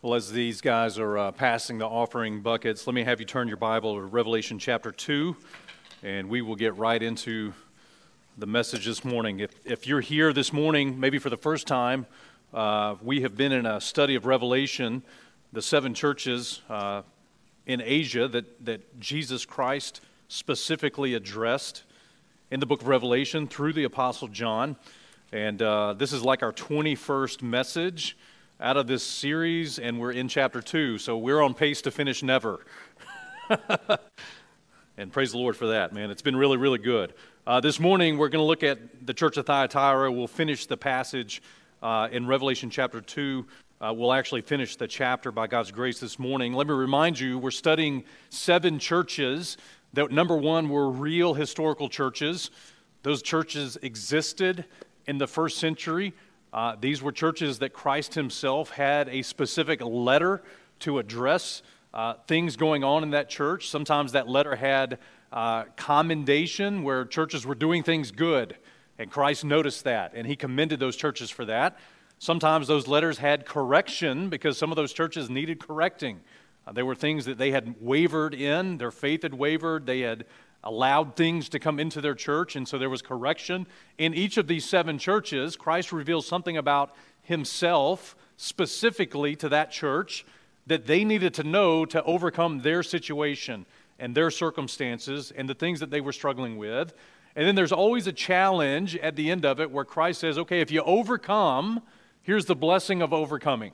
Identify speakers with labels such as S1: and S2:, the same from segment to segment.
S1: Well, as these guys are uh, passing the offering buckets, let me have you turn your Bible to Revelation chapter 2, and we will get right into the message this morning. If, if you're here this morning, maybe for the first time, uh, we have been in a study of Revelation, the seven churches uh, in Asia that, that Jesus Christ specifically addressed in the book of Revelation through the Apostle John. And uh, this is like our 21st message out of this series, and we're in chapter two, so we're on pace to finish never. and praise the Lord for that, man. It's been really, really good. Uh, this morning, we're going to look at the church of Thyatira. We'll finish the passage uh, in Revelation chapter 2. Uh, we'll actually finish the chapter by God's grace this morning. Let me remind you, we're studying seven churches that, number one, were real historical churches. Those churches existed in the first century. Uh, these were churches that Christ himself had a specific letter to address uh, things going on in that church. Sometimes that letter had uh, commendation, where churches were doing things good, and Christ noticed that, and he commended those churches for that. Sometimes those letters had correction because some of those churches needed correcting. Uh, there were things that they had wavered in, their faith had wavered, they had allowed things to come into their church, and so there was correction. In each of these seven churches, Christ reveals something about himself specifically to that church that they needed to know to overcome their situation and their circumstances and the things that they were struggling with. And then there's always a challenge at the end of it where Christ says, okay, if you overcome, here's the blessing of overcoming.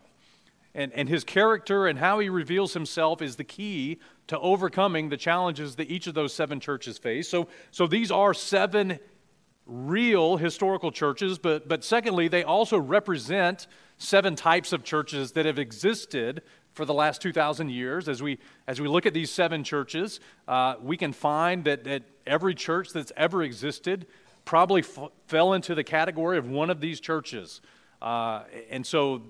S1: And, and his character and how he reveals himself is the key to overcoming the challenges that each of those seven churches face. So, so these are seven real historical churches, but, but secondly, they also represent seven types of churches that have existed for the last 2,000 years. As we, as we look at these seven churches, uh, we can find that, that every church that's ever existed probably f- fell into the category of one of these churches. Uh, and so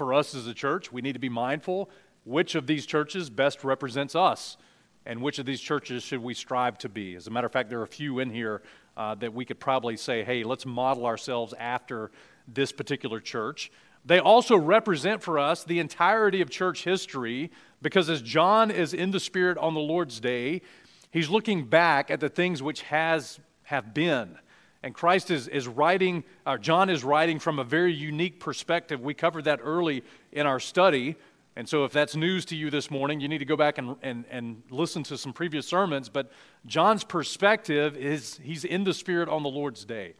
S1: for us as a church, we need to be mindful which of these churches best represents us and which of these churches should we strive to be. As a matter of fact, there are a few in here uh, that we could probably say, hey, let's model ourselves after this particular church. They also represent for us the entirety of church history because as John is in the Spirit on the Lord's day, he's looking back at the things which has have been and Christ is, is writing, or John is writing from a very unique perspective. We covered that early in our study. And so, if that's news to you this morning, you need to go back and, and, and listen to some previous sermons. But John's perspective is he's in the Spirit on the Lord's day.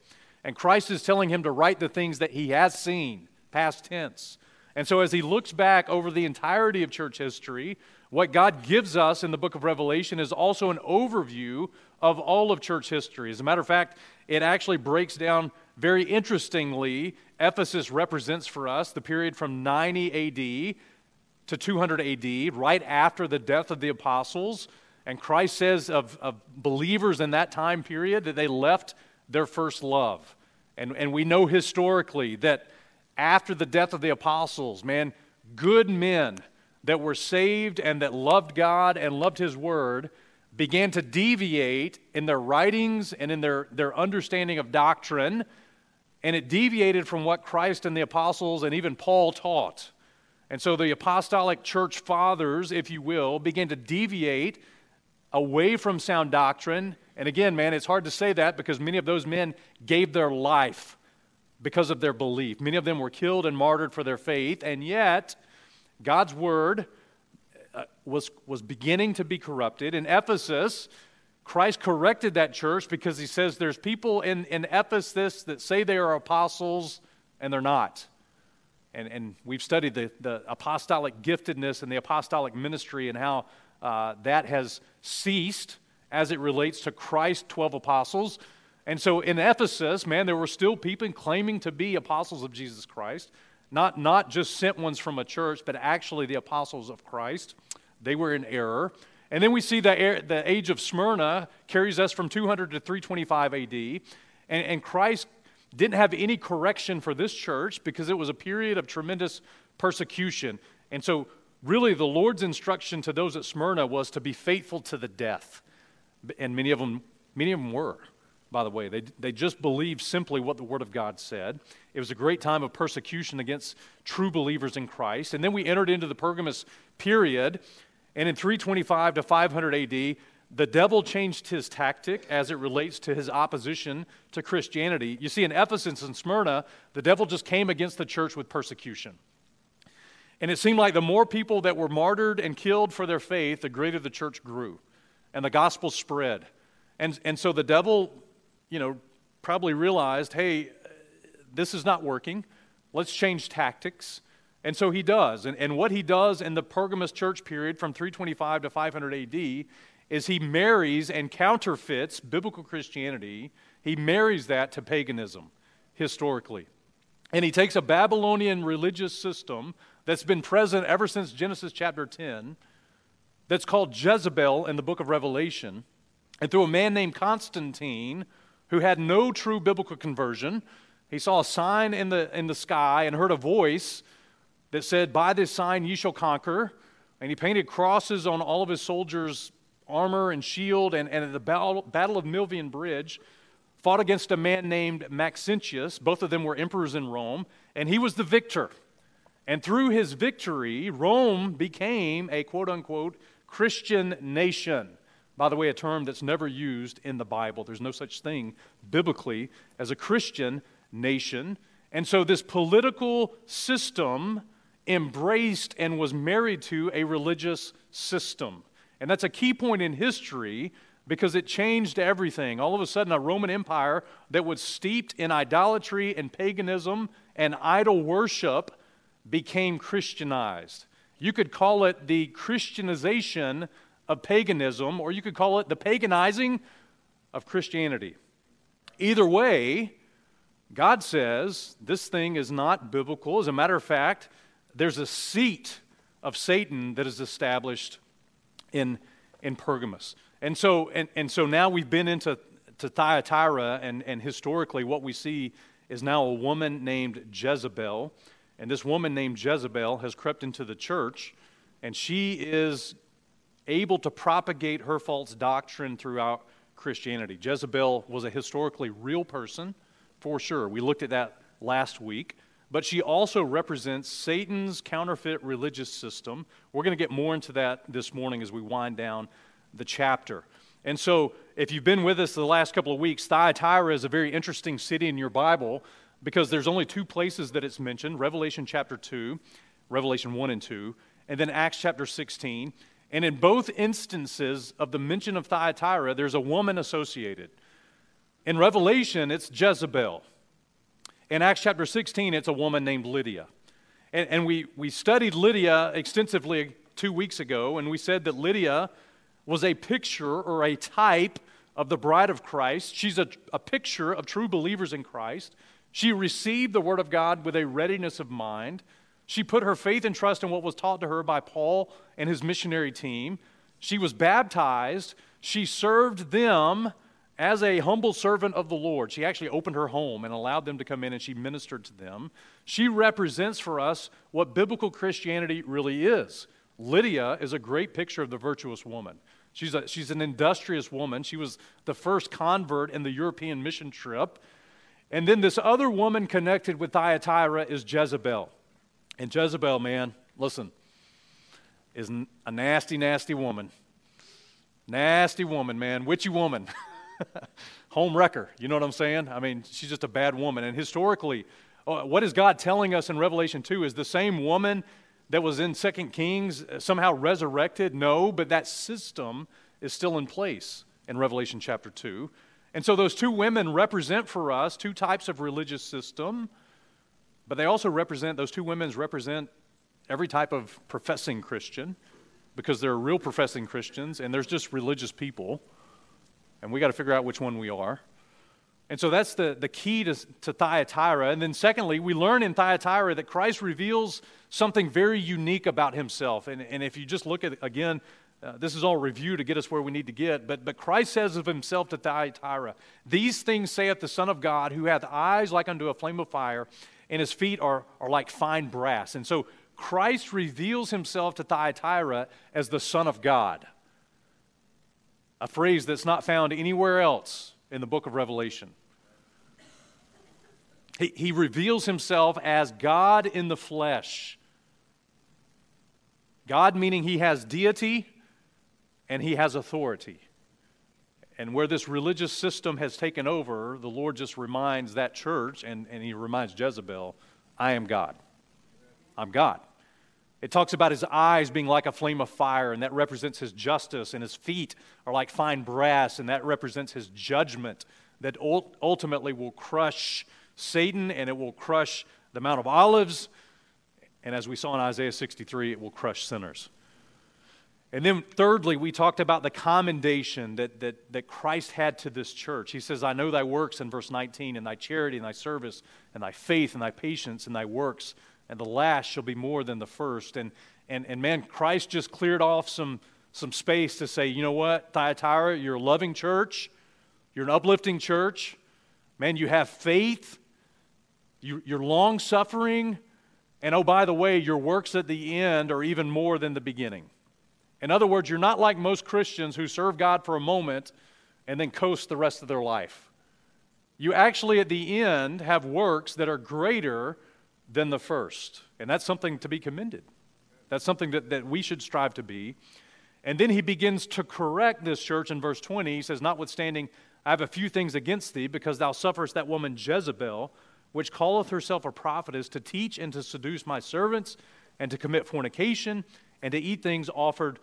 S1: And Christ is telling him to write the things that he has seen, past tense. And so, as he looks back over the entirety of church history, what God gives us in the book of Revelation is also an overview of all of church history. As a matter of fact, it actually breaks down very interestingly. Ephesus represents for us the period from 90 AD to 200 AD, right after the death of the apostles. And Christ says of, of believers in that time period that they left their first love. And, and we know historically that after the death of the apostles, man, good men that were saved and that loved God and loved His Word began to deviate in their writings and in their, their understanding of doctrine, and it deviated from what Christ and the apostles and even Paul taught. And so the apostolic church fathers, if you will, began to deviate away from sound doctrine. And again, man, it's hard to say that because many of those men gave their life because of their belief. Many of them were killed and martyred for their faith, and yet God's word was, was beginning to be corrupted. In Ephesus, Christ corrected that church because he says there's people in, in Ephesus that say they are apostles and they're not. And, and we've studied the, the apostolic giftedness and the apostolic ministry and how uh, that has ceased as it relates to Christ's 12 apostles. And so in Ephesus, man, there were still people claiming to be apostles of Jesus Christ. Not, not just sent ones from a church, but actually the apostles of Christ. They were in error. And then we see the, er, the age of Smyrna carries us from 200 to 325 AD. And, and Christ didn't have any correction for this church because it was a period of tremendous persecution. And so, really, the Lord's instruction to those at Smyrna was to be faithful to the death. And many of them, many of them were. by the way. They, they just believed simply what the Word of God said. It was a great time of persecution against true believers in Christ. And then we entered into the Pergamus period. And in 325 to 500 AD, the devil changed his tactic as it relates to his opposition to Christianity. You see, in Ephesus and Smyrna, the devil just came against the church with persecution. And it seemed like the more people that were martyred and killed for their faith, the greater the church grew and the gospel spread. And, and so the devil, you know, probably realized hey, this is not working. Let's change tactics. And so he does. And, and what he does in the Pergamus church period from 325 to 500 AD is he marries and counterfeits biblical Christianity. He marries that to paganism historically. And he takes a Babylonian religious system that's been present ever since Genesis chapter 10, that's called Jezebel in the book of Revelation. And through a man named Constantine, who had no true biblical conversion, he saw a sign in the, in the sky and heard a voice that said, By this sign ye shall conquer. And he painted crosses on all of his soldiers' armor and shield, and, and at the battle, battle of Milvian Bridge, fought against a man named Maxentius. Both of them were emperors in Rome, and he was the victor. And through his victory, Rome became a quote unquote Christian nation. By the way, a term that's never used in the Bible. There's no such thing biblically as a Christian nation. And so this political system embraced and was married to a religious system. And that's a key point in history because it changed everything. All of a sudden, a Roman Empire that was steeped in idolatry and paganism and idol worship became Christianized. You could call it the Christianization of paganism, or you could call it the paganizing of Christianity. Either way, God says this thing is not biblical. As a matter of fact, there's a seat of Satan that is established in, in Pergamus. And so, and, and so now we've been into to Thyatira, and, and historically, what we see is now a woman named Jezebel. And this woman named Jezebel has crept into the church, and she is able to propagate her false doctrine throughout Christianity. Jezebel was a historically real person, for sure. We looked at that last week but she also represents Satan's counterfeit religious system. We're going to get more into that this morning as we wind down the chapter. And so, if you've been with us the last couple of weeks, Thyatira is a very interesting city in your Bible because there's only two places that it's mentioned Revelation chapter 2, Revelation 1 and 2, and then Acts chapter 16. And in both instances of the mention of Thyatira, there's a woman associated. In Revelation, it's Jezebel. In Acts chapter 16, it's a woman named Lydia. And, and we, we studied Lydia extensively two weeks ago, and we said that Lydia was a picture or a type of the bride of Christ. She's a, a picture of true believers in Christ. She received the Word of God with a readiness of mind. She put her faith and trust in what was taught to her by Paul and his missionary team. She was baptized. She served them as a humble servant of the Lord, she actually opened her home and allowed them to come in and she ministered to them. She represents for us what biblical Christianity really is. Lydia is a great picture of the virtuous woman. She's, a, she's an industrious woman. She was the first convert in the European mission trip. And then this other woman connected with Thyatira is Jezebel. And Jezebel, man, listen, is a nasty, nasty woman. Nasty woman, man. Witchy woman. home wrecker. You know what I'm saying? I mean, she's just a bad woman. And historically, uh, what is God telling us in Revelation 2 is the same woman that was in 2 Kings uh, somehow resurrected? No, but that system is still in place in Revelation chapter 2. And so those two women represent for us two types of religious system, but they also represent, those two women represent every type of professing Christian because there are real professing Christians and there's just religious people and we got to figure out which one we are. And so that's the, the key to, to Thyatira. And then, secondly, we learn in Thyatira that Christ reveals something very unique about himself. And, and if you just look at, again, uh, this is all review to get us where we need to get. But, but Christ says of himself to Thyatira, These things saith the Son of God, who hath eyes like unto a flame of fire, and his feet are, are like fine brass. And so Christ reveals himself to Thyatira as the Son of God a phrase that's not found anywhere else in the book of Revelation. He, he reveals himself as God in the flesh. God meaning he has deity and he has authority. And where this religious system has taken over, the Lord just reminds that church and, and he reminds Jezebel, I am God. I'm God. It talks about his eyes being like a flame of fire, and that represents his justice, and his feet are like fine brass, and that represents his judgment that ultimately will crush Satan and it will crush the Mount of Olives. And as we saw in Isaiah 63, it will crush sinners. And then, thirdly, we talked about the commendation that, that, that Christ had to this church. He says, I know thy works in verse 19, and thy charity, and thy service, and thy faith, and thy patience, and thy works and the last shall be more than the first. And, and, and man, Christ just cleared off some, some space to say, you know what, Thyatira, you're a loving church, you're an uplifting church. Man, you have faith, you, you're long suffering, and oh, by the way, your works at the end are even more than the beginning. In other words, you're not like most Christians who serve God for a moment and then coast the rest of their life. You actually, at the end, have works that are greater than the first. And that's something to be commended. That's something that, that we should strive to be. And then he begins to correct this church in verse 20. He says, Notwithstanding, I have a few things against thee, because thou sufferest that woman Jezebel, which calleth herself a prophetess, to teach and to seduce my servants, and to commit fornication, and to eat things offered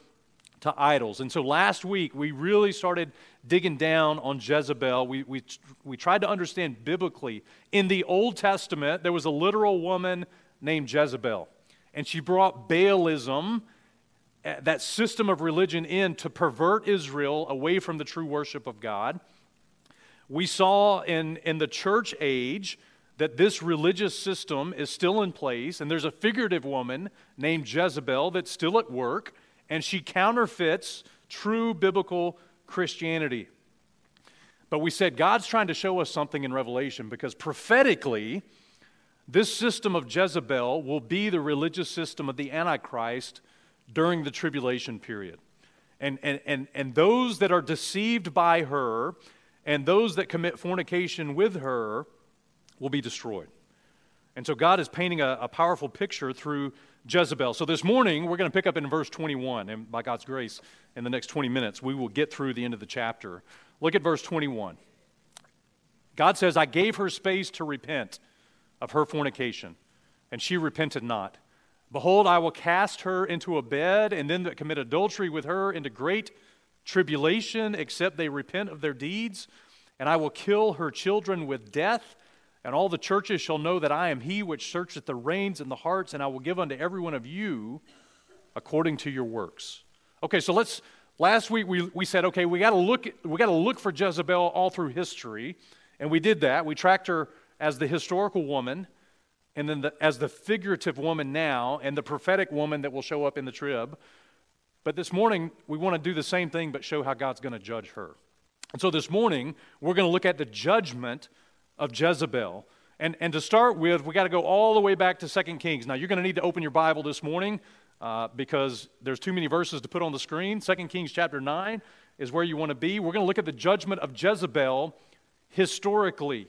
S1: to idols. And so last week, we really started digging down on Jezebel. We, we, we tried to understand biblically. In the Old Testament, there was a literal woman named Jezebel, and she brought Baalism, eh, that system of religion, in to pervert Israel away from the true worship of God. We saw in, in the church age that this religious system is still in place, and there's a figurative woman named Jezebel that's still at work and she counterfeits true biblical Christianity. But we said God's trying to show us something in Revelation because prophetically, this system of Jezebel will be the religious system of the Antichrist during the tribulation period. And, and, and, and those that are deceived by her and those that commit fornication with her will be destroyed. And so God is painting a, a powerful picture through Jezebel. So this morning, we're going to pick up in verse 21. And by God's grace, in the next 20 minutes, we will get through the end of the chapter. Look at verse 21. God says, I gave her space to repent of her fornication, and she repented not. Behold, I will cast her into a bed, and them that commit adultery with her into great tribulation, except they repent of their deeds. And I will kill her children with death and all the churches shall know that I am he which searcheth the reins and the hearts, and I will give unto every one of you according to your works. Okay, so let's last week we, we said, okay, we gotta look we gotta look for Jezebel all through history. And we did that. We tracked her as the historical woman, and then the, as the figurative woman now, and the prophetic woman that will show up in the trib. But this morning, we want to do the same thing, but show how God's going to judge her. And so this morning, we're going to look at the judgment of Jezebel. And, and to start with, we got to go all the way back to 2 Kings. Now, you're going to need to open your Bible this morning uh, because there's too many verses to put on the screen. 2 Kings chapter 9 is where you want to be. We're going to look at the judgment of Jezebel historically.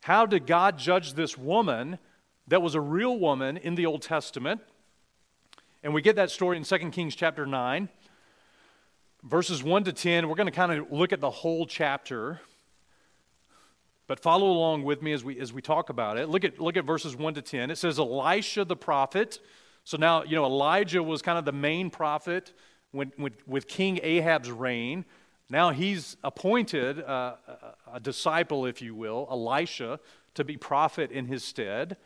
S1: How did God judge this woman that was a real woman in the Old Testament? And we get that story in 2 Kings chapter 9, verses 1 to 10. We're going to kind of look at the whole chapter. But follow along with me as we, as we talk about it. Look at, look at verses 1 to 10. It says, Elisha the prophet. So now, you know, Elijah was kind of the main prophet when, with King Ahab's reign. Now he's appointed uh, a disciple, if you will, Elisha, to be prophet in his stead.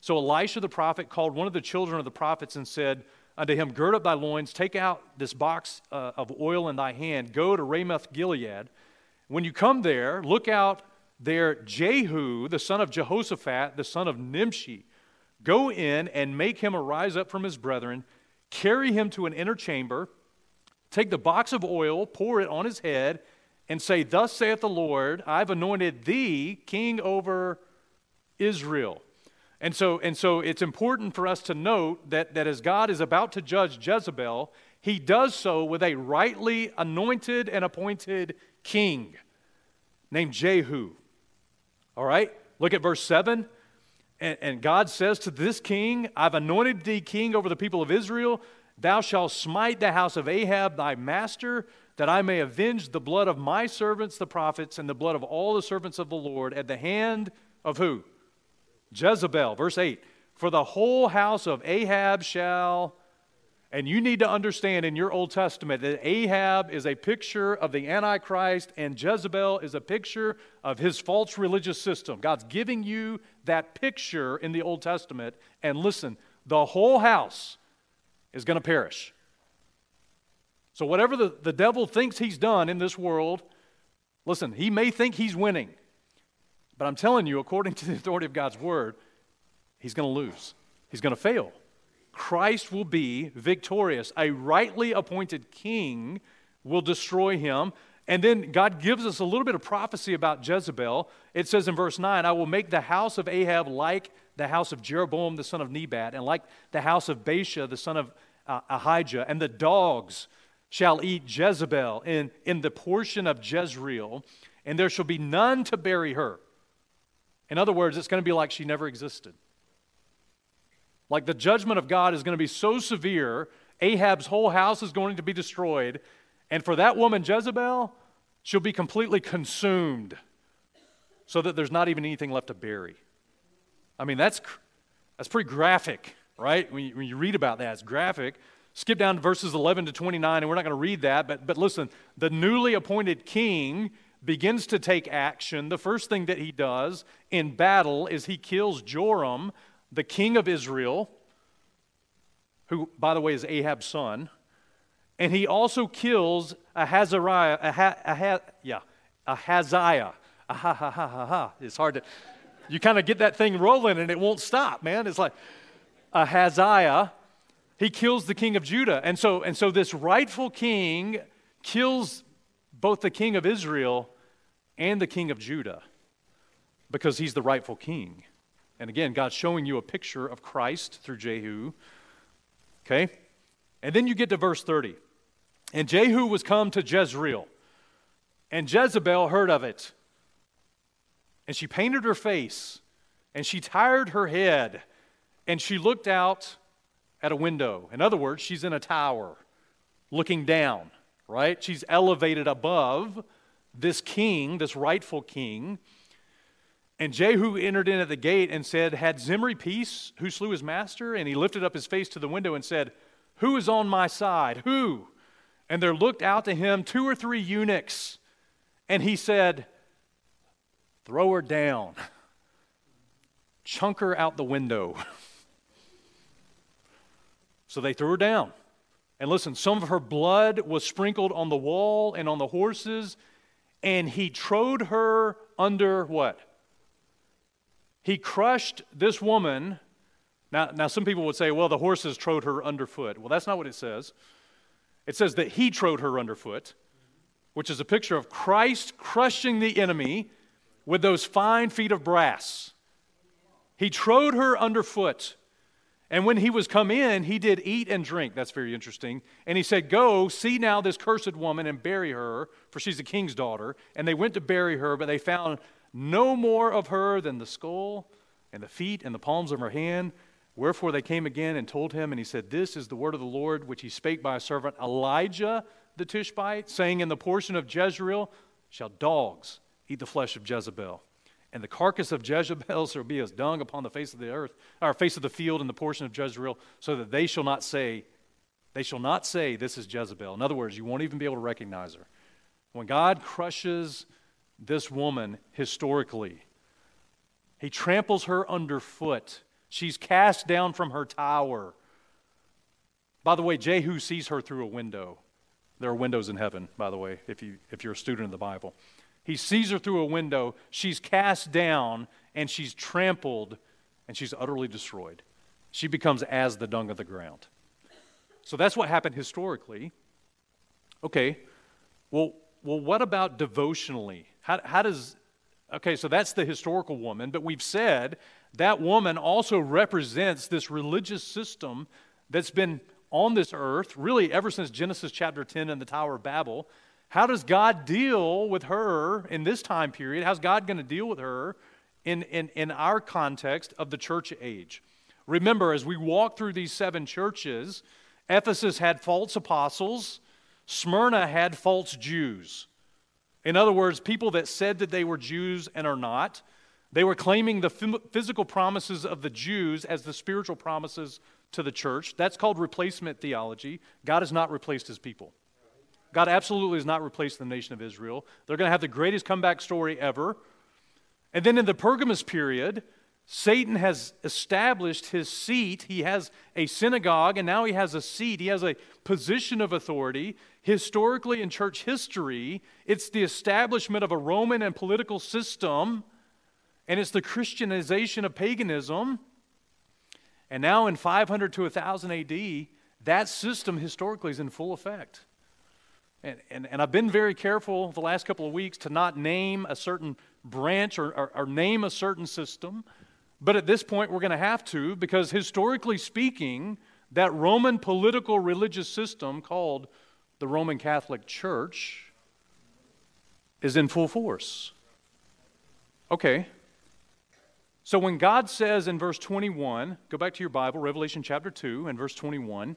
S1: So Elisha the prophet called one of the children of the prophets and said unto him, Gird up thy loins, take out this box uh, of oil in thy hand, go to Ramoth Gilead. When you come there, look out there Jehu, the son of Jehoshaphat, the son of Nimshi, go in and make him arise up from his brethren, carry him to an inner chamber, take the box of oil, pour it on his head, and say, Thus saith the Lord, I've anointed thee king over Israel. And so, and so it's important for us to note that, that as God is about to judge Jezebel, he does so with a rightly anointed and appointed king. named Jehu. All right? Look at verse 7. And, and God says to this king, I've anointed thee king over the people of Israel. Thou shalt smite the house of Ahab, thy master, that I may avenge the blood of my servants, the prophets, and the blood of all the servants of the Lord at the hand of who? Jezebel. Verse 8 For the whole house of Ahab shall. And you need to understand in your Old Testament that Ahab is a picture of the Antichrist and Jezebel is a picture of his false religious system. God's giving you that picture in the Old Testament. And listen, the whole house is going to perish. So, whatever the, the devil thinks he's done in this world, listen, he may think he's winning. But I'm telling you, according to the authority of God's word, he's going to lose. He's going to fail. Christ will be victorious. A rightly appointed king will destroy him. And then God gives us a little bit of prophecy about Jezebel. It says in verse 9, I will make the house of Ahab like the house of Jeroboam the son of Nebat, and like the house of Baasha the son of uh, Ahijah, and the dogs shall eat Jezebel in, in the portion of Jezreel, and there shall be none to bury her. In other words, it's going to be like she never existed. Like the judgment of God is going to be so severe, Ahab's whole house is going to be destroyed. And for that woman, Jezebel, she'll be completely consumed so that there's not even anything left to bury. I mean, that's, that's pretty graphic, right? When you, when you read about that, it's graphic. Skip down to verses 11 to 29, and we're not going to read that, but, but listen, the newly appointed king begins to take action. The first thing that he does in battle is he kills Joram, the king of Israel, who, by the way, is Ahab's son. And he also kills Ahazariah, Aha, Aha, yeah, Ahaziah. Aha, ha, ha, ha, ha. It's hard to, you kind of get that thing rolling and it won't stop, man. It's like Ahaziah, he kills the king of Judah. And so, and so this rightful king kills both the king of Israel and the king of Judah because he's the rightful king. And again, God's showing you a picture of Christ through Jehu. Okay? And then you get to verse 30. And Jehu was come to Jezreel, and Jezebel heard of it. And she painted her face, and she tired her head, and she looked out at a window. In other words, she's in a tower looking down, right? She's elevated above this king, this rightful king. And Jehu entered in at the gate and said, Had Zimri peace who slew his master? And he lifted up his face to the window and said, Who is on my side? Who? And there looked out to him two or three eunuchs. And he said, Throw her down, chunk her out the window. so they threw her down. And listen, some of her blood was sprinkled on the wall and on the horses and he trode her under what? He crushed this woman. Now, now, some people would say, well, the horses trode her underfoot. Well, that's not what it says. It says that he trode her underfoot, which is a picture of Christ crushing the enemy with those fine feet of brass. He trode her underfoot. And when he was come in, he did eat and drink. That's very interesting. And he said, Go, see now this cursed woman and bury her, for she's the king's daughter. And they went to bury her, but they found no more of her than the skull and the feet and the palms of her hand. Wherefore they came again and told him, and he said, This is the word of the Lord which he spake by a servant Elijah the Tishbite, saying, In the portion of Jezreel shall dogs eat the flesh of Jezebel and the carcass of Jezebel shall be as dung upon the face of the earth, or face of the field in the portion of Jezreel, so that they shall not say, they shall not say, This is Jezebel. In other words, you won't even be able to recognize her. When God crushes this woman historically, he tramples her underfoot. She's cast down from her tower. By the way, Jehu sees her through a window. There are windows in heaven, by the way, if, you, if you're a student of the Bible. He sees her through a window. She's cast down and she's trampled and she's utterly destroyed. She becomes as the dung of the ground. So that's what happened historically. Okay, well, well what about devotionally? How, how does, okay, so that's the historical woman, but we've said that woman also represents this religious system that's been on this earth really ever since Genesis chapter 10 and the Tower of Babel How does God deal with her in this time period? How's God going to deal with her in, in, in our context of the church age? Remember, as we walk through these seven churches, Ephesus had false apostles, Smyrna had false Jews. In other words, people that said that they were Jews and are not. They were claiming the physical promises of the Jews as the spiritual promises to the church. That's called replacement theology. God has not replaced his people. God absolutely has not replaced the nation of Israel. They're going to have the greatest comeback story ever. And then in the Pergamus period, Satan has established his seat. He has a synagogue, and now he has a seat. He has a position of authority. Historically, in church history, it's the establishment of a Roman and political system, and it's the Christianization of paganism. And now, in 500 to 1000 AD, that system historically is in full effect. And, and, and I've been very careful the last couple of weeks to not name a certain branch or, or, or name a certain system but at this point, we're going to have to because historically speaking, that Roman political religious system called the Roman Catholic Church is in full force. Okay. So when God says in verse 21, go back to your Bible, Revelation chapter 2 and verse 21.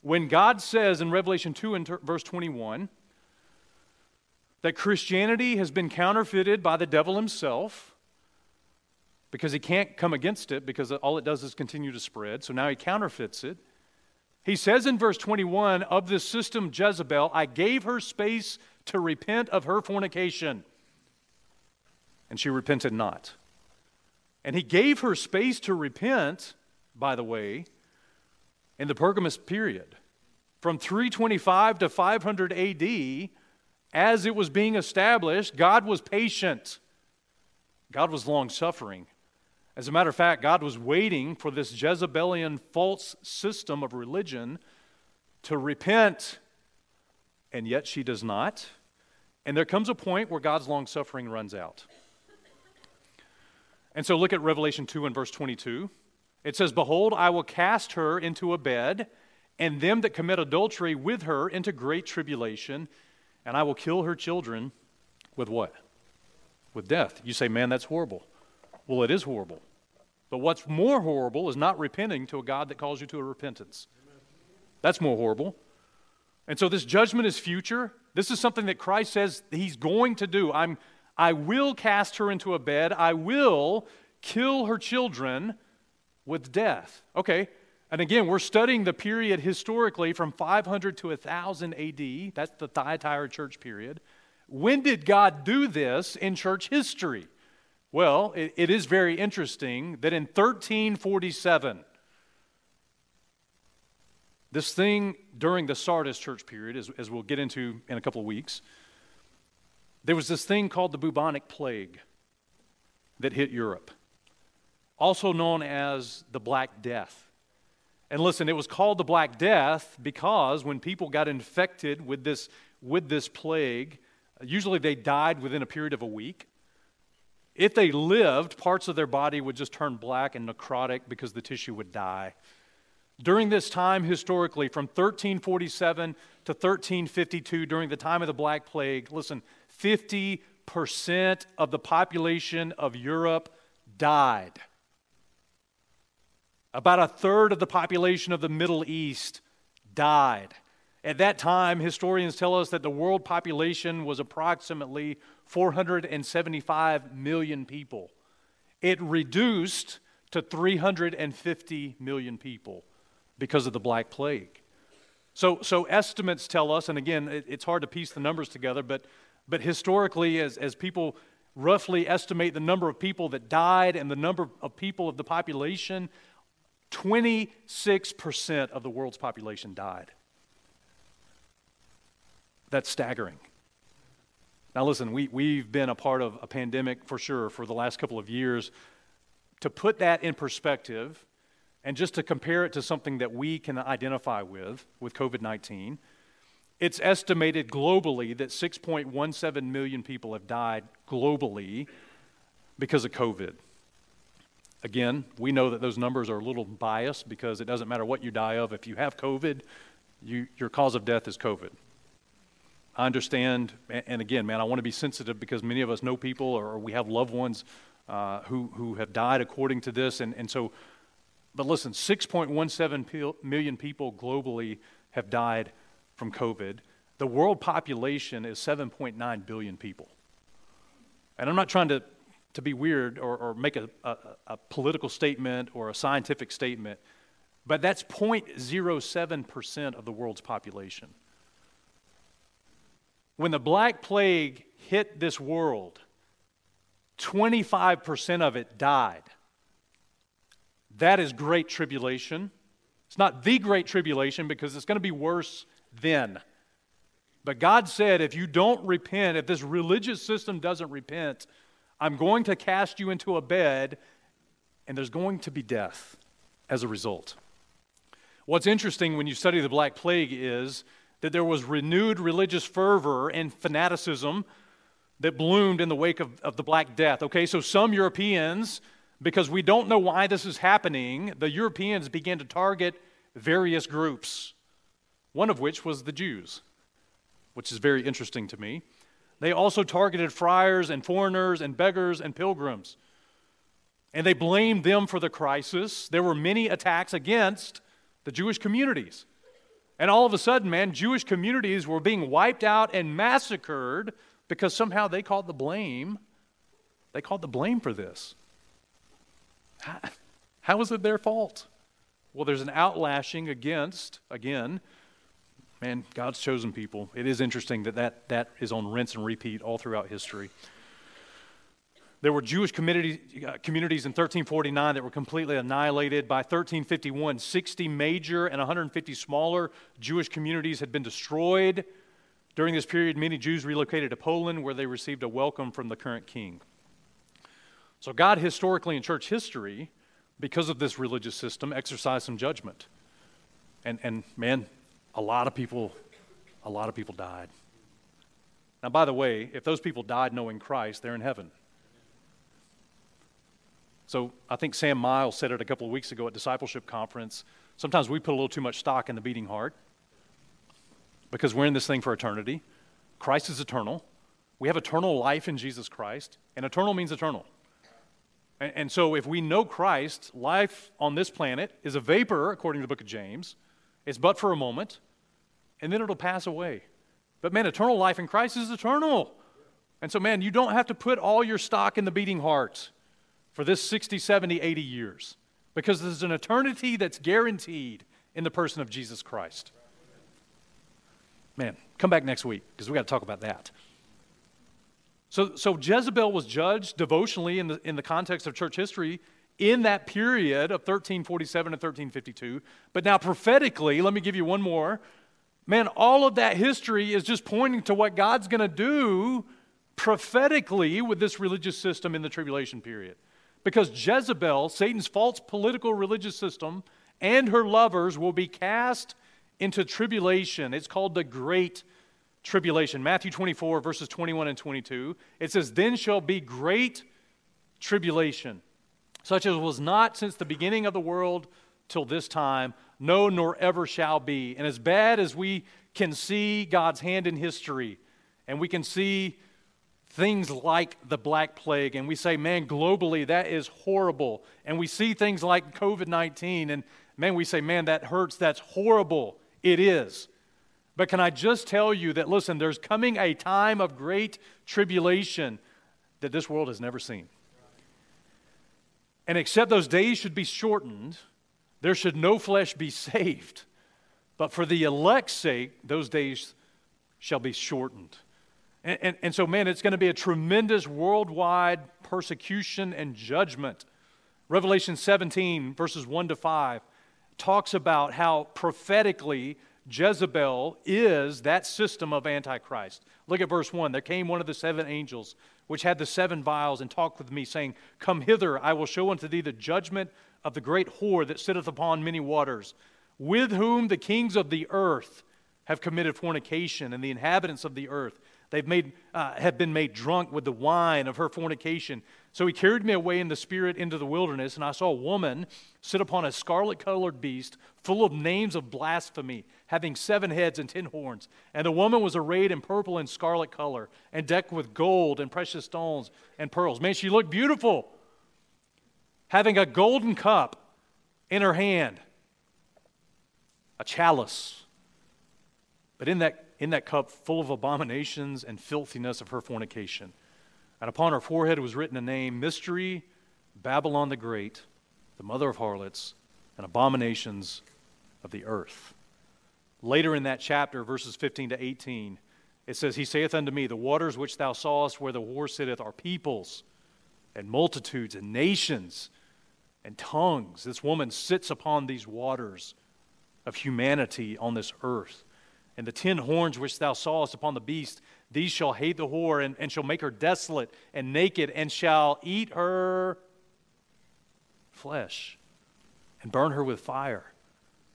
S1: When God says in Revelation 2 and verse 21 that Christianity has been counterfeited by the devil himself, because he can't come against it because all it does is continue to spread. So now he counterfeits it. He says in verse 21 of this system, Jezebel, I gave her space to repent of her fornication, and she repented not. And he gave her space to repent, by the way, in the Pergamus period. From 325 to 500 AD, as it was being established, God was patient. God was long suffering. As a matter of fact, God was waiting for this Jezebelian false system of religion to repent, and yet she does not. And there comes a point where God's long suffering runs out. And so look at Revelation 2 and verse 22. It says, Behold, I will cast her into a bed, and them that commit adultery with her into great tribulation, and I will kill her children with what? With death. You say, man, that's horrible. Well, it is horrible. But what's more horrible is not repenting to a God that calls you to a repentance. That's more horrible. And so this judgment is future. This is something that Christ says he's going to do. I'm, I will cast her into a bed. I will kill her children with death. Okay. And again, we're studying the period historically from 500 to 1000 AD. That's the Thyatira church period. When did God do this in church history? Well, it, it is very interesting that in 1347, this thing during the Sardis church period, as, as we'll get into in a couple of weeks, there was this thing called the bubonic plague that hit Europe, also known as the Black Death. And listen, it was called the Black Death because when people got infected with this, with this plague, usually they died within a period of a week. If they lived, parts of their body would just turn black and necrotic because the tissue would die. During this time, historically, from 1347 to 1352, during the time of the Black Plague, listen, 50% of the population of Europe died. About a third of the population of the Middle East died. At that time, historians tell us that the world population was approximately 475 million people. It reduced to 350 million people because of the Black Plague. So, so estimates tell us, and again, it, it's hard to piece the numbers together, but, but historically, as, as people roughly estimate the number of people that died and the number of people of the population, 26% of the world's population died. That's staggering. Now, listen, we, we've been a part of a pandemic for sure for the last couple of years. To put that in perspective, and just to compare it to something that we can identify with, with COVID 19, it's estimated globally that 6.17 million people have died globally because of COVID. Again, we know that those numbers are a little biased because it doesn't matter what you die of. If you have COVID, you, your cause of death is COVID. I understand, and again, man, I want to be sensitive because many of us know people or we have loved ones uh, who, who have died according to this. And, and so, but listen, 6.17 million people globally have died from COVID. The world population is 7.9 billion people. And I'm not trying to, to be weird or, or make a, a, a political statement or a scientific statement, but that's 0.07% of the world's population. When the Black Plague hit this world, 25% of it died. That is great tribulation. It's not the great tribulation because it's going to be worse then. But God said, if you don't repent, if this religious system doesn't repent, I'm going to cast you into a bed and there's going to be death as a result. What's interesting when you study the Black Plague is that there was renewed religious fervor and fanaticism that bloomed in the wake of, of the Black Death. Okay, so some Europeans, because we don't know why this is happening, the Europeans began to target various groups, one of which was the Jews, which is very interesting to me. They also targeted friars and foreigners and beggars and pilgrims. And they blamed them for the crisis. There were many attacks against the Jewish communities. And all of a sudden, man, Jewish communities were being wiped out and massacred because somehow they called the blame. They called the blame for this. How, was it their fault? Well, there's an outlashing against, again, man, God's chosen people. It is interesting that that, that is on rinse and repeat all throughout history. There were Jewish communities, uh, communities in 1349 that were completely annihilated. By 1351, 60 major and 150 smaller Jewish communities had been destroyed. During this period, many Jews relocated to Poland where they received a welcome from the current king. So, God, historically in church history, because of this religious system, exercised some judgment. And, and man, a lot of people, a lot of people died. Now, by the way, if those people died knowing Christ, they're in heaven. So I think Sam Miles said it a couple of weeks ago at discipleship conference. Sometimes we put a little too much stock in the beating heart because we're in this thing for eternity. Christ is eternal. We have eternal life in Jesus Christ, and eternal means eternal. And, and so if we know Christ, life on this planet is a vapor, according to the book of James. It's but for a moment, and then it'll pass away. But man, eternal life in Christ is eternal. And so, man, you don't have to put all your stock in the beating heart for this 60, 70, 80 years because there's an eternity that's guaranteed in the person of Jesus Christ. Man, come back next week because we got to talk about that. So, so Jezebel was judged devotionally in the, in the context of church history in that period of 1347 to 1352. But now, prophetically, let me give you one more. Man, all of that history is just pointing to what God's going to do prophetically with this religious system in the tribulation period. Because Jezebel, Satan's false political religious system, and her lovers will be cast into tribulation. It's called the Great Tribulation. Matthew 24, verses 21 and 22. It says, Then shall be great tribulation, such as was not since the beginning of the world till this time, no, nor ever shall be. And as bad as we can see God's hand in history, and we can see things like the Black Plague, and we say, man, globally, that is horrible. And we see things like COVID 19, and man, we say, man, that hurts, that's horrible. It is. But can I just tell you that, listen, there's coming a time of great tribulation that this world has never seen. And except those days should be shortened, there should no flesh be saved. But for the elect's sake, those days shall be shortened. And, and, and so, man, it's going to be a tremendous worldwide persecution and judgment. Revelation 17, verses 1 to 5, talks about how prophetically Jezebel is that system of Antichrist. Look at verse 1. There came one of the seven angels, which had the seven vials, and talked with me, saying, Come hither, I will show unto thee the judgment of the great whore that sitteth upon many waters, with whom the kings of the earth have committed fornication, and the inhabitants of the earth They've made, uh, have been made drunk with the wine of her fornication. So he carried me away in the spirit into the wilderness, and I saw a woman sit upon a scarlet colored beast full of names of blasphemy, having seven heads and ten horns. And the woman was arrayed in purple and scarlet color, and decked with gold and precious stones and pearls. Man, she looked beautiful, having a golden cup in her hand, a chalice. But in that in that cup full of abominations and filthiness of her fornication. And upon her forehead was written a name Mystery, Babylon the Great, the mother of harlots, and abominations of the earth. Later in that chapter, verses 15 to 18, it says, He saith unto me, The waters which thou sawest where the whore sitteth are peoples and multitudes and nations and tongues. This woman sits upon these waters of humanity on this earth. And the ten horns which thou sawest upon the beast, these shall hate the whore, and, and shall make her desolate and naked, and shall eat her flesh, and burn her with fire.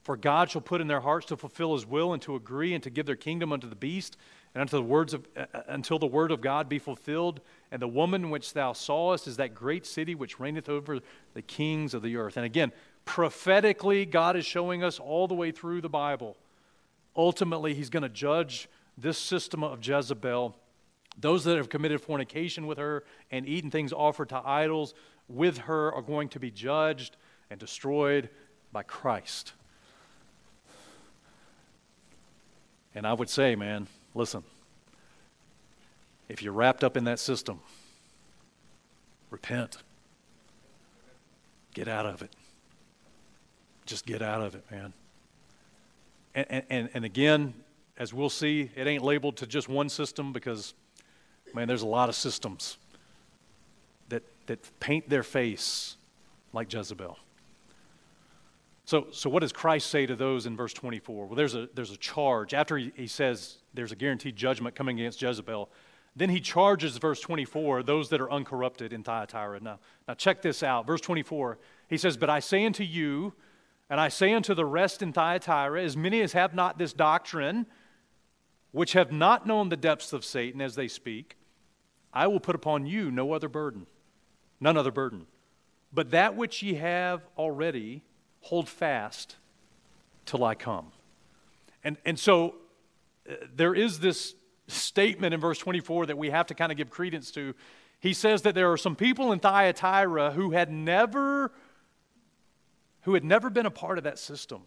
S1: For God shall put in their hearts to fulfill his will, and to agree, and to give their kingdom unto the beast, and unto the words of, uh, uh until the word of God be fulfilled. And the woman which thou sawest is that great city which reigneth over the kings of the earth. And again, prophetically, God is showing us all the way through the Bible ultimately he's going to judge this system of Jezebel. Those that have committed fornication with her and eaten things offered to idols with her are going to be judged and destroyed by Christ. And I would say, man, listen, if you're wrapped up in that system, repent. Get out of it. Just get out of it, man. And, and, and again, as we'll see, it ain't labeled to just one system because, man, there's a lot of systems that, that paint their face like Jezebel. So, so what does Christ say to those in verse 24? Well, there's a, there's a charge. After he, he says there's a guaranteed judgment coming against Jezebel, then he charges, verse 24, those that are uncorrupted in Thyatira. Now, now check this out. Verse 24, he says, But I say unto you, and I say unto the rest in Thyatira, as many as have not this doctrine, which have not known the depths of Satan as they speak, I will put upon you no other burden, none other burden. But that which ye have already, hold fast till I come. And, and so uh, there is this statement in verse 24 that we have to kind of give credence to. He says that there are some people in Thyatira who had never who had never been a part of that system.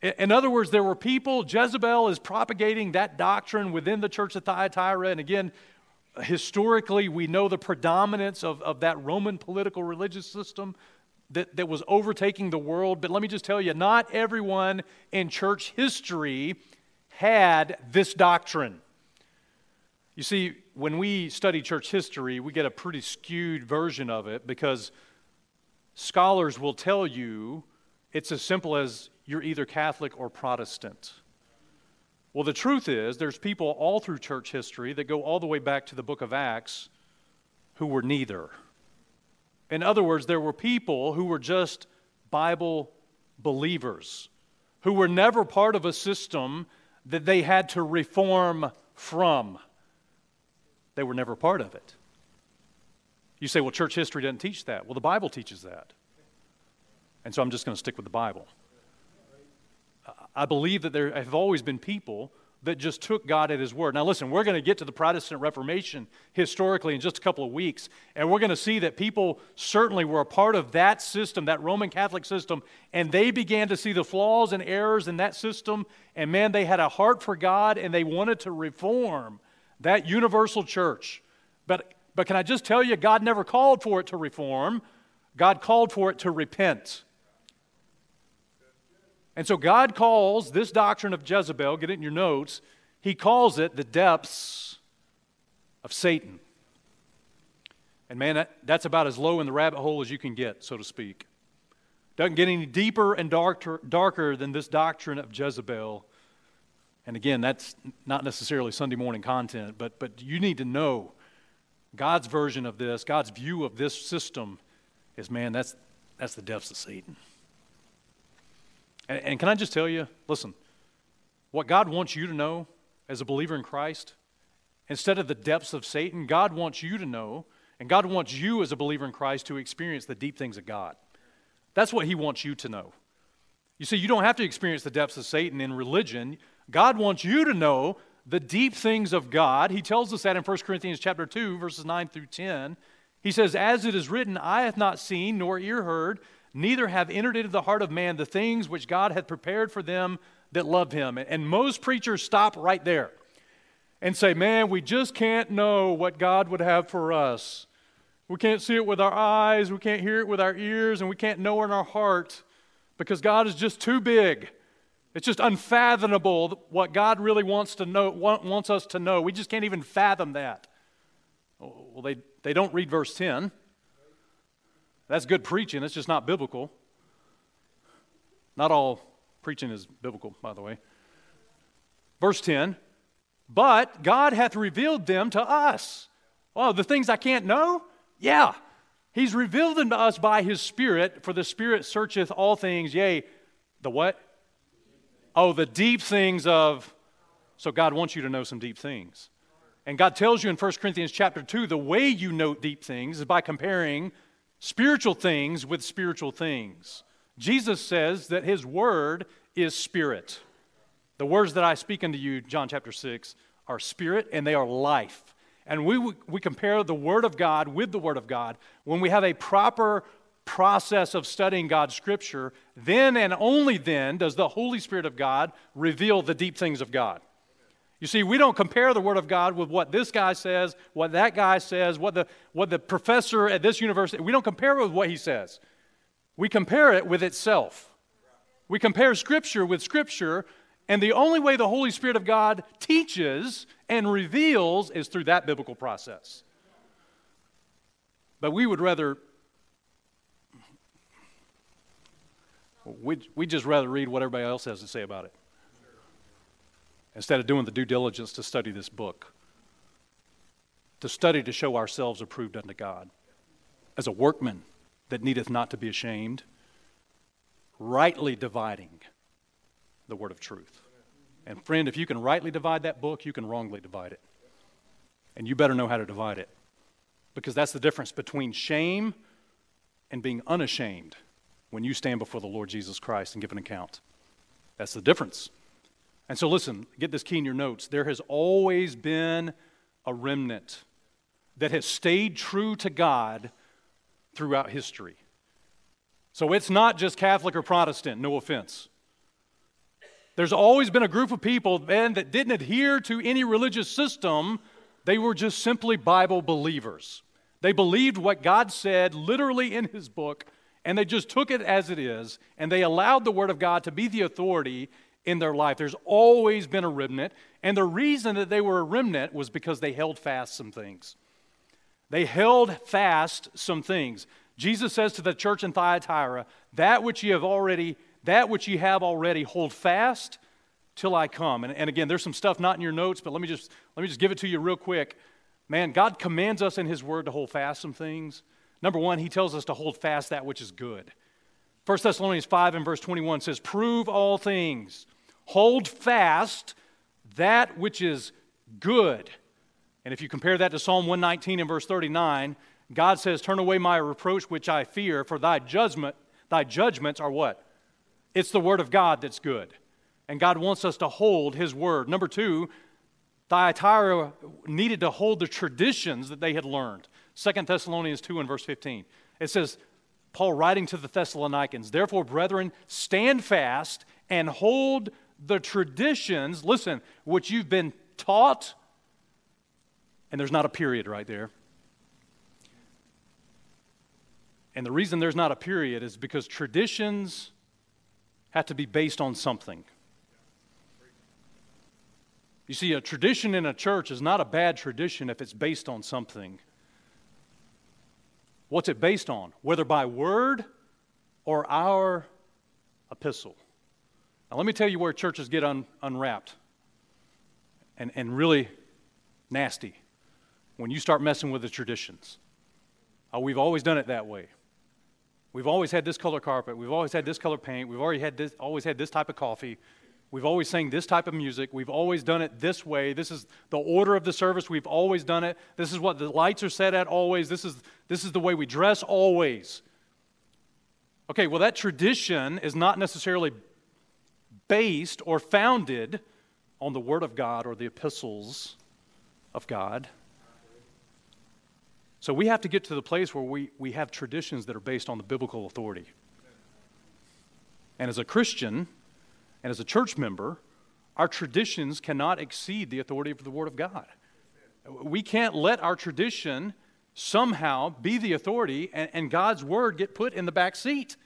S1: In other words, there were people, Jezebel is propagating that doctrine within the church of Thyatira. And again, historically, we know the predominance of, of that Roman political religious system that, that was overtaking the world. But let me just tell you, not everyone in church history had this doctrine. You see, when we study church history, we get a pretty skewed version of it because scholars will tell you it's as simple as you're either Catholic or Protestant. Well, the truth is, there's people all through church history that go all the way back to the book of Acts who were neither. In other words, there were people who were just Bible believers, who were never part of a system that they had to reform from. They were never part of it. You say, well, church history doesn't teach that. Well, the Bible teaches that. And so I'm just going to stick with the Bible. I believe that there have always been people that just took God at His word. Now, listen, we're going to get to the Protestant Reformation historically in just a couple of weeks, and we're going to see that people certainly were a part of that system, that Roman Catholic system, and they began to see the flaws and errors in that system, and man, they had a heart for God and they wanted to reform that universal church. But but can I just tell you, God never called for it to reform, God called for it to repent. And so God calls this doctrine of Jezebel, get it in your notes, he calls it the depths of Satan. And man, that, that's about as low in the rabbit hole as you can get, so to speak. Doesn't get any deeper and darker, darker than this doctrine of Jezebel. And again, that's not necessarily Sunday morning content, but, but you need to know God's version of this, God's view of this system is man, that's, that's the depths of Satan. And, and can I just tell you, listen, what God wants you to know as a believer in Christ instead of the depths of Satan. God wants you to know, and God wants you as a believer in Christ to experience the deep things of God. That's what He wants you to know. You see, you don't have to experience the depths of Satan in religion. God wants you to know the deep things of God. He tells us that in 1 Corinthians chapter 2, verses 9 through 10. He says, As it is written, Eye hath not seen nor ear heard, neither have entered into the heart of man the things which God hath prepared for them that love him. And most preachers stop right there and say, Man, we just can't know what God would have for us. We can't see it with our eyes, we can't hear it with our ears, and we can't know in our heart because God is just too big. It's just unfathomable what God really wants to know, wants us to know. We just can't even fathom that. Oh, well, they, they don't read verse 10. That's good preaching, it's just not biblical. Not all preaching is biblical, by the way. Verse 10 But God hath revealed them to us. Oh, the things I can't know? Yeah. He's revealed them to us by his Spirit, for the Spirit searcheth all things, yea, the what? Oh, the deep things of. So God wants you to know some deep things. And God tells you in 1 Corinthians chapter 2 the way you know deep things is by comparing spiritual things with spiritual things. Jesus says that his word is spirit. The words that I speak unto you, John chapter 6, are spirit and they are life. And we, we compare the Word of God with the Word of God. When we have a proper process of studying God's Scripture, then and only then does the Holy Spirit of God reveal the deep things of God. You see, we don't compare the Word of God with what this guy says, what that guy says, what the, what the professor at this university, we don't compare it with what he says. We compare it with itself. We compare Scripture with Scripture, and the only way the Holy Spirit of God teaches and reveals is through that biblical process. But we would rather, we'd, we'd just rather read what everybody else has to say about it instead of doing the due diligence to study this book, to study to show ourselves approved unto God, as a workman that needeth not to be ashamed, rightly dividing the word of truth. And friend, if you can rightly divide that book, you can wrongly divide it. And you better know how to divide it. Because that's the difference between shame and being unashamed when you stand before the Lord Jesus Christ and give an account. That's the difference. And so, listen, get this key in your notes. There has always been a remnant that has stayed true to God throughout history. So it's not just Catholic or Protestant, no offense. There's always been a group of people then that didn't adhere to any religious system, they were just simply Bible believers. They believed what God said literally in His book, and they just took it as it is, and they allowed the Word of God to be the authority in their life. There's always been a remnant, and the reason that they were a remnant was because they held fast some things. They held fast some things. Jesus says to the church in Thyatira, That which you have already, that which you have already, hold fast till I come. And, and again, there's some stuff not in your notes, but let me just let me just give it to you real quick. Man, God commands us in His Word to hold fast some things. Number one, He tells us to hold fast that which is good. 1 Thessalonians 5 and verse 21 says, Prove all things, hold fast that which is good. And if you compare that to Psalm 119 and verse 39, God says, Turn away my reproach which I fear, for thy judgment, thy judgments are what? It's the word of God that's good. And God wants us to hold his word. Number two, Thyatira needed to hold the traditions that they had learned. 2 Thessalonians 2 and verse 15. It says, Paul writing to the Thessalonians, Therefore, brethren, stand fast and hold the traditions, listen, which you've been taught. And there's not a period right there. And the reason there's not a period is because traditions have to be based on something. You see, a tradition in a church is not a bad tradition if it's based on something. What's it based on? Whether by word or our epistle. Now, let me tell you where churches get un- unwrapped and, and really nasty when you start messing with the traditions. Oh, we've always done it that way. We've always had this color carpet. We've always had this color paint. We've already had this, always had this type of coffee. We've always sang this type of music. We've always done it this way. This is the order of the service. We've always done it. This is what the lights are set at always. This is, this is the way we dress always. Okay, well, that tradition is not necessarily based or founded on the Word of God or the epistles of God. So we have to get to the place where we, we have traditions that are based on the biblical authority. And as a Christian and as a church member, our traditions cannot exceed the authority of the Word of God. We can't let our tradition somehow be the authority and, and God's Word get put in the back seat.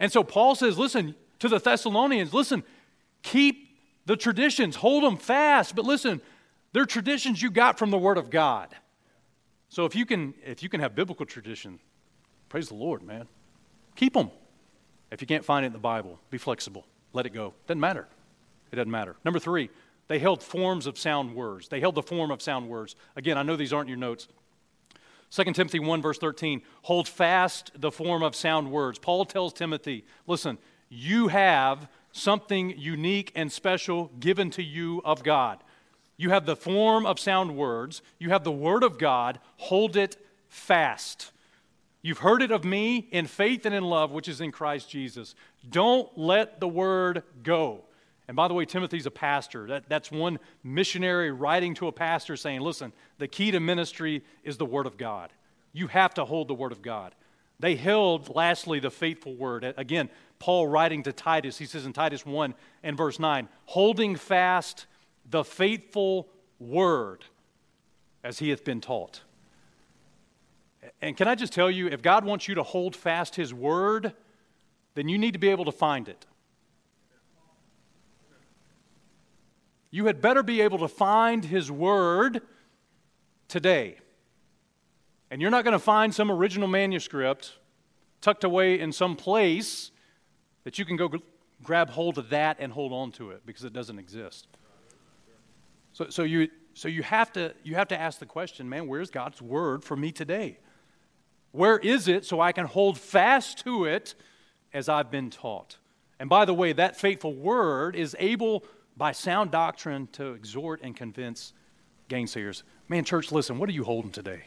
S1: And so Paul says, listen, to the Thessalonians, listen, keep the traditions, hold them fast, but listen, they're traditions you got from the Word of God. So if you can, if you can have biblical tradition, praise the Lord, man. Keep them. If you can't find it in the Bible, be flexible. Let it go. Doesn't matter. It doesn't matter. Number three, they held forms of sound words. They held the form of sound words. Again, I know these aren't your notes. 2 Timothy 1, verse 13, hold fast the form of sound words. Paul tells Timothy, listen, you have something unique and special given to you of God. You have the form of sound words, you have the Word of God. Hold it fast. You've heard it of me in faith and in love, which is in Christ Jesus. Don't let the Word go. And by the way, Timothy's a pastor. That, that's one missionary writing to a pastor saying, listen, the key to ministry is the Word of God. You have to hold the Word of God. They held, lastly, the faithful Word. Again, Paul writing to Titus, he says in Titus 1 and verse 9, holding fast the faithful Word as he hath been taught. And can I just tell you, if God wants you to hold fast His Word, then you need to be able to find it. You had better be able to find His Word today. And you're not going to find some original manuscript tucked away in some place that you can go grab hold of that and hold on to it because it doesn't exist. So, so, you, so you, have to, you have to ask the question man, where's God's Word for me today? Where is it so I can hold fast to it as I've been taught? And by the way, that faithful Word is able by sound doctrine to exhort and convince gainsayers. Man, church, listen, what are you holding today?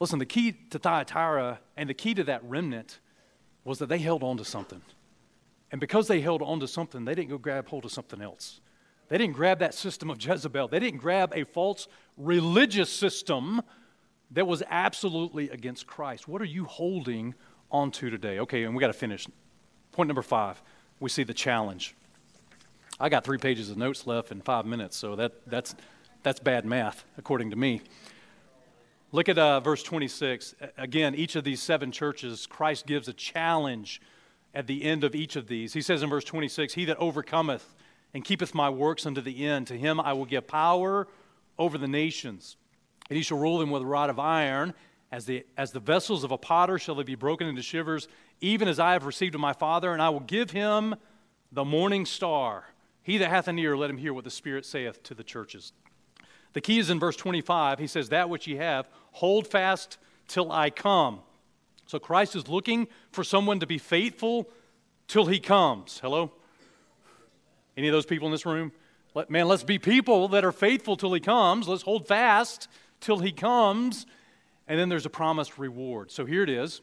S1: Listen, the key to Thyatira and the key to that remnant was that they held on to something. And because they held on to something, they didn't go grab hold of something else. They didn't grab that system of Jezebel. They didn't grab a false religious system that was absolutely against Christ. What are you holding onto today? Okay, and we got to finish. Point number five we see the challenge. I got three pages of notes left in five minutes, so that, that's, that's bad math, according to me. Look at uh, verse 26. Again, each of these seven churches, Christ gives a challenge at the end of each of these. He says in verse 26 He that overcometh and keepeth my works unto the end, to him I will give power over the nations. And he shall rule them with a rod of iron. As the, as the vessels of a potter shall they be broken into shivers, even as I have received of my Father, and I will give him the morning star. He that hath an ear, let him hear what the Spirit saith to the churches. The key is in verse 25. He says, That which ye have, hold fast till I come. So Christ is looking for someone to be faithful till he comes. Hello? Any of those people in this room? Man, let's be people that are faithful till he comes. Let's hold fast till he comes. And then there's a promised reward. So here it is.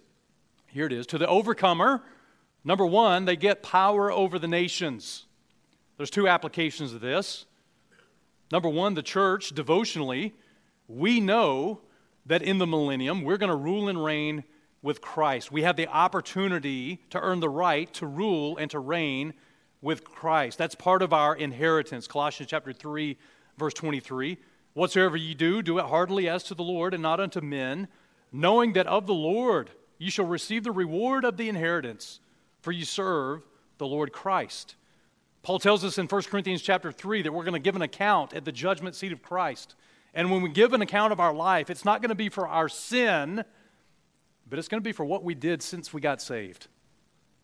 S1: Here it is. To the overcomer, number one, they get power over the nations. There's two applications of this. Number one, the church, devotionally, we know that in the millennium we're going to rule and reign with Christ. We have the opportunity to earn the right to rule and to reign with Christ. That's part of our inheritance. Colossians chapter 3, verse 23. Whatsoever ye do, do it heartily as to the Lord and not unto men, knowing that of the Lord ye shall receive the reward of the inheritance, for ye serve the Lord Christ. Paul tells us in 1 Corinthians chapter 3 that we're going to give an account at the judgment seat of Christ. And when we give an account of our life, it's not going to be for our sin, but it's going to be for what we did since we got saved.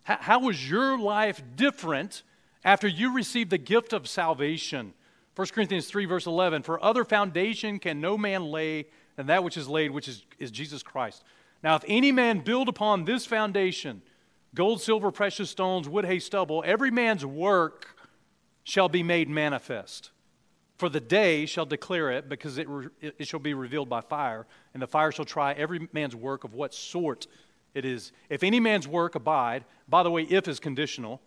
S1: How, how was your life different after you received the gift of salvation? 1 Corinthians 3, verse 11 For other foundation can no man lay than that which is laid, which is, is Jesus Christ. Now, if any man build upon this foundation, gold, silver, precious stones, wood, hay, stubble, every man's work shall be made manifest. For the day shall declare it, because it, re- it shall be revealed by fire, and the fire shall try every man's work of what sort it is. If any man's work abide, by the way, if is conditional.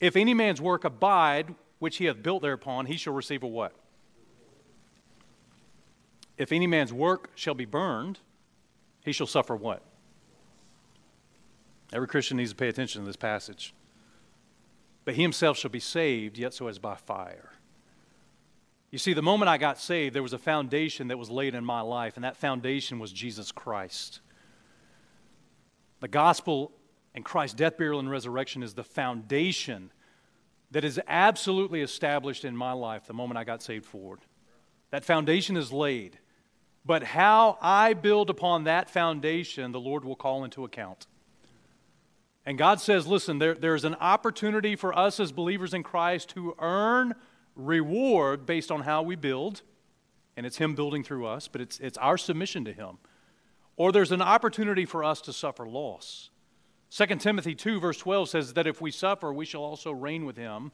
S1: If any man's work abide, which he hath built thereupon, he shall receive a what? If any man's work shall be burned, he shall suffer what? Every Christian needs to pay attention to this passage. But he himself shall be saved, yet so as by fire. You see, the moment I got saved, there was a foundation that was laid in my life, and that foundation was Jesus Christ. The gospel and Christ's death, burial, and resurrection is the foundation that is absolutely established in my life the moment I got saved forward. That foundation is laid. But how I build upon that foundation, the Lord will call into account. And God says, listen, there, there's an opportunity for us as believers in Christ to earn reward based on how we build, and it's Him building through us, but it's, it's our submission to Him. Or there's an opportunity for us to suffer loss. 2 Timothy 2, verse 12 says that if we suffer, we shall also reign with Him.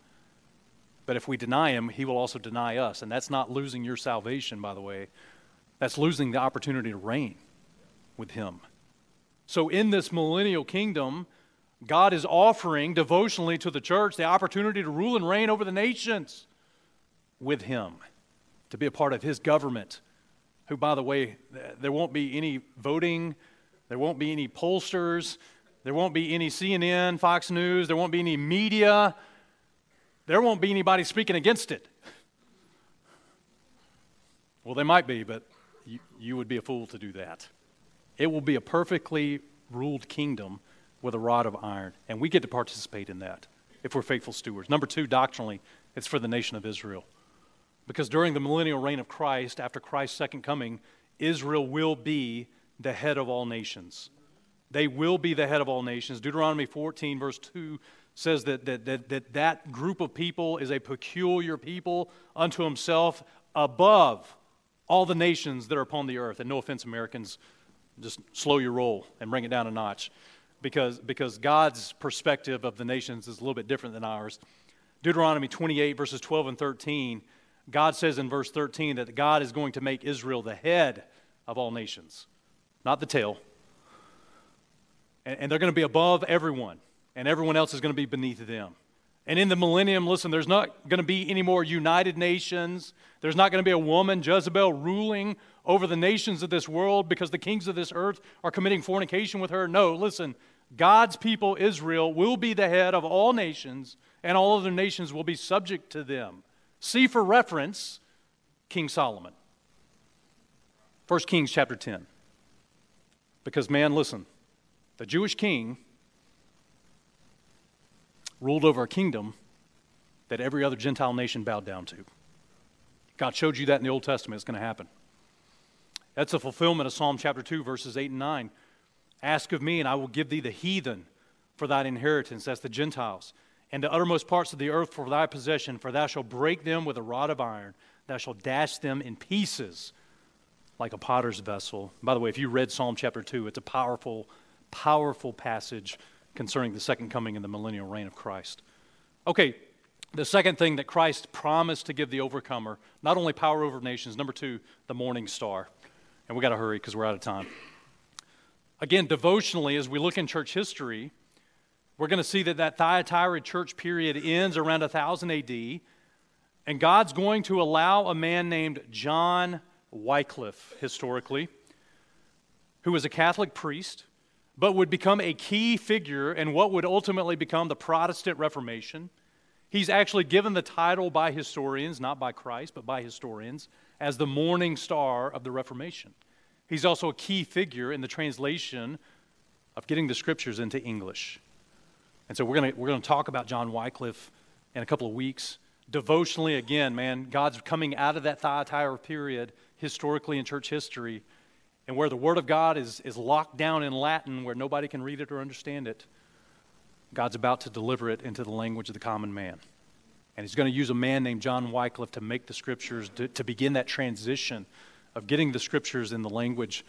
S1: But if we deny Him, He will also deny us. And that's not losing your salvation, by the way. That's losing the opportunity to reign with Him. So, in this millennial kingdom, God is offering devotionally to the church the opportunity to rule and reign over the nations with Him, to be a part of His government. Who, by the way, there won't be any voting, there won't be any pollsters, there won't be any CNN, Fox News, there won't be any media, there won't be anybody speaking against it. Well, they might be, but you, you would be a fool to do that. It will be a perfectly ruled kingdom with a rod of iron, and we get to participate in that if we're faithful stewards. Number two, doctrinally, it's for the nation of Israel. Because during the millennial reign of Christ, after Christ's second coming, Israel will be the head of all nations. They will be the head of all nations. Deuteronomy 14, verse 2 says that that, that, that, that group of people is a peculiar people unto himself above all the nations that are upon the earth. And no offense, Americans, just slow your roll and bring it down a notch because, because God's perspective of the nations is a little bit different than ours. Deuteronomy 28, verses 12 and 13, God says in verse 13 that God is going to make Israel the head of all nations, not the tail. And, and they're going to be above everyone, and everyone else is going to be beneath them. And in the millennium, listen, there's not going to be any more united nations. There's not going to be a woman, Jezebel, ruling over the nations of this world because the kings of this earth are committing fornication with her. No, listen, God's people, Israel, will be the head of all nations, and all other nations will be subject to them. See for reference King Solomon. 1 Kings chapter 10. Because, man, listen, the Jewish king ruled over a kingdom that every other Gentile nation bowed down to. God showed you that in the Old Testament. It's going to happen. That's a fulfillment of Psalm chapter 2, verses 8 and 9. Ask of me, and I will give thee the heathen for thine inheritance. That's the Gentiles. And the uttermost parts of the earth for thy possession, for thou shalt break them with a rod of iron. Thou shalt dash them in pieces like a potter's vessel. By the way, if you read Psalm chapter 2, it's a powerful, powerful passage concerning the second coming and the millennial reign of Christ. Okay, the second thing that Christ promised to give the overcomer, not only power over nations, number two, the morning star. And we got to hurry because we're out of time. Again, devotionally, as we look in church history, we're going to see that that Thyatira church period ends around 1000 AD, and God's going to allow a man named John Wycliffe, historically, who was a Catholic priest, but would become a key figure in what would ultimately become the Protestant Reformation. He's actually given the title by historians, not by Christ, but by historians, as the morning star of the Reformation. He's also a key figure in the translation of getting the scriptures into English. And so we're going we're going to talk about John Wycliffe in a couple of weeks. Devotionally, again, man, God's coming out of that Thyatira period historically in church history and where the Word of God is, is locked down in Latin where nobody can read it or understand it, God's about to deliver it into the language of the common man. And He's going to use a man named John Wycliffe to make the Scriptures, to, to begin that transition of getting the Scriptures in the language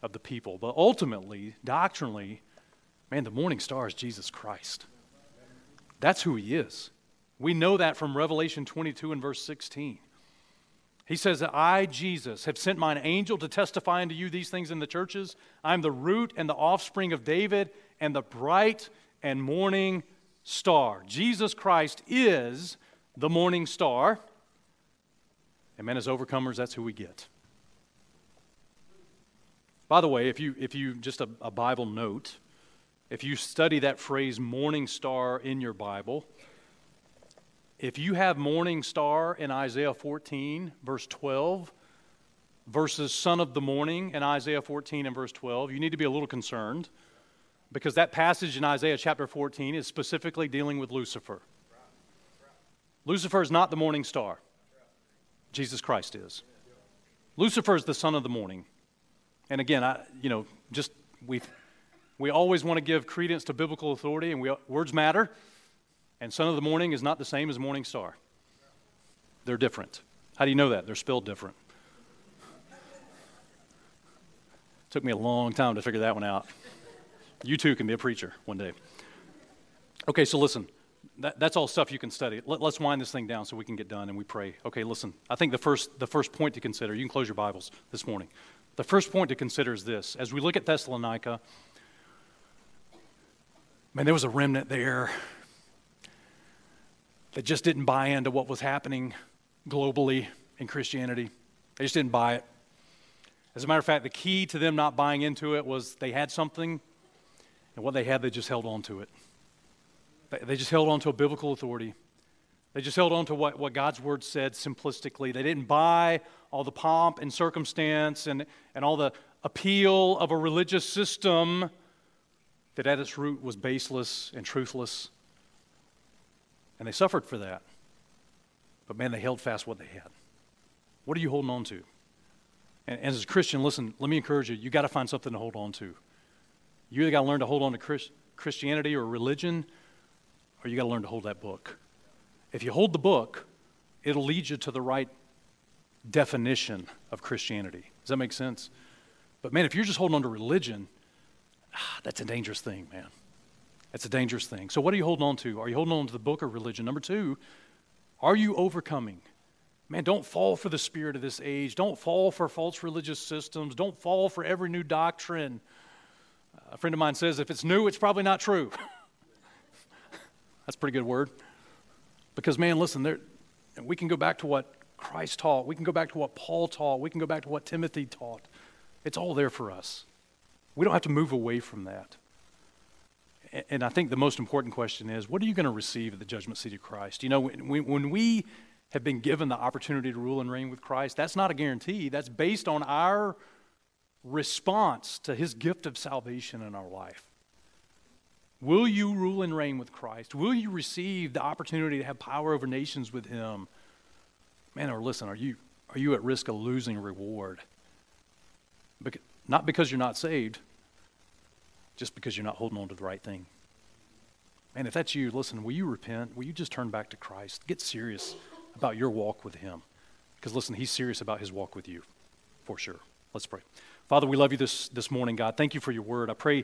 S1: of the people. But ultimately, doctrinally, Man, the morning star is Jesus Christ. That's who he is. We know that from Revelation 22 and verse 16. He says that I, Jesus, have sent mine angel to testify unto you these things in the churches. I'm the root and the offspring of David and the bright and morning star. Jesus Christ is the morning star. And men, as overcomers, that's who we get. By the way, if you, if you just a, a Bible note, if you study that phrase morning star in your Bible, if you have morning star in Isaiah 14, verse 12, versus son of the morning in Isaiah 14 and verse 12, you need to be a little concerned because that passage in Isaiah chapter 14 is specifically dealing with Lucifer. Lucifer is not the morning star, Jesus Christ is. Lucifer is the son of the morning. And again, I, you know, just we we always want to give credence to biblical authority, and we, words matter. And son of the morning is not the same as morning star. They're different. How do you know that? They're spelled different. Took me a long time to figure that one out. You too can be a preacher one day. Okay, so listen. That, that's all stuff you can study. Let, us wind this thing down so we can get done and we pray. Okay, listen. I think the first, the first point to consider, you can close your Bibles this morning. The first point to consider is this. As we look at Thessalonica, man, there was a remnant there that just didn't buy into what was happening globally in Christianity. They just didn't buy it. As a matter of fact, the key to them not buying into it was they had something, and what they had, they just held on to it. They just held on to a biblical authority. They just held on to what, what God's word said simplistically. They didn't buy all the pomp and circumstance and, and all the appeal of a religious system that at its root was baseless and truthless. And they suffered for that. But man, they held fast what they had. What are you holding on to? And, and as a Christian, listen, let me encourage you, you got to find something to hold on to. You either got to learn to hold on to Christ, Christianity or religion, or you got to learn to hold that book. If you hold the book, it'll lead you to the right definition of Christianity. Does that make sense? But man, if you're just holding on to religion, ah, that's a dangerous thing, man. That's a dangerous thing. So, what are you holding on to? Are you holding on to the book or religion? Number two, are you overcoming? Man, don't fall for the spirit of this age. Don't fall for false religious systems. Don't fall for every new doctrine. A friend of mine says if it's new, it's probably not true. That's a pretty good word. Because, man, listen, there, we can go back to what Christ taught. We can go back to what Paul taught. We can go back to what Timothy taught. It's all there for us. We don't have to move away from that. And I think the most important question is what are you going to receive at the judgment seat of Christ? You know, when we have been given the opportunity to rule and reign with Christ, that's not a guarantee. That's based on our response to his gift of salvation in our life. Will you rule and reign with Christ? Will you receive the opportunity to have power over nations with him? Man, or listen, are you, are you at risk of losing reward? Not because you're not saved, just because you're not holding on to the right thing. Man, if that's you, listen, will you repent? Will you just turn back to Christ? Get serious about your walk with Him. Because listen, He's serious about His walk with you, for sure. Let's pray. Father, we love you this, this morning, God. Thank you for your word. I pray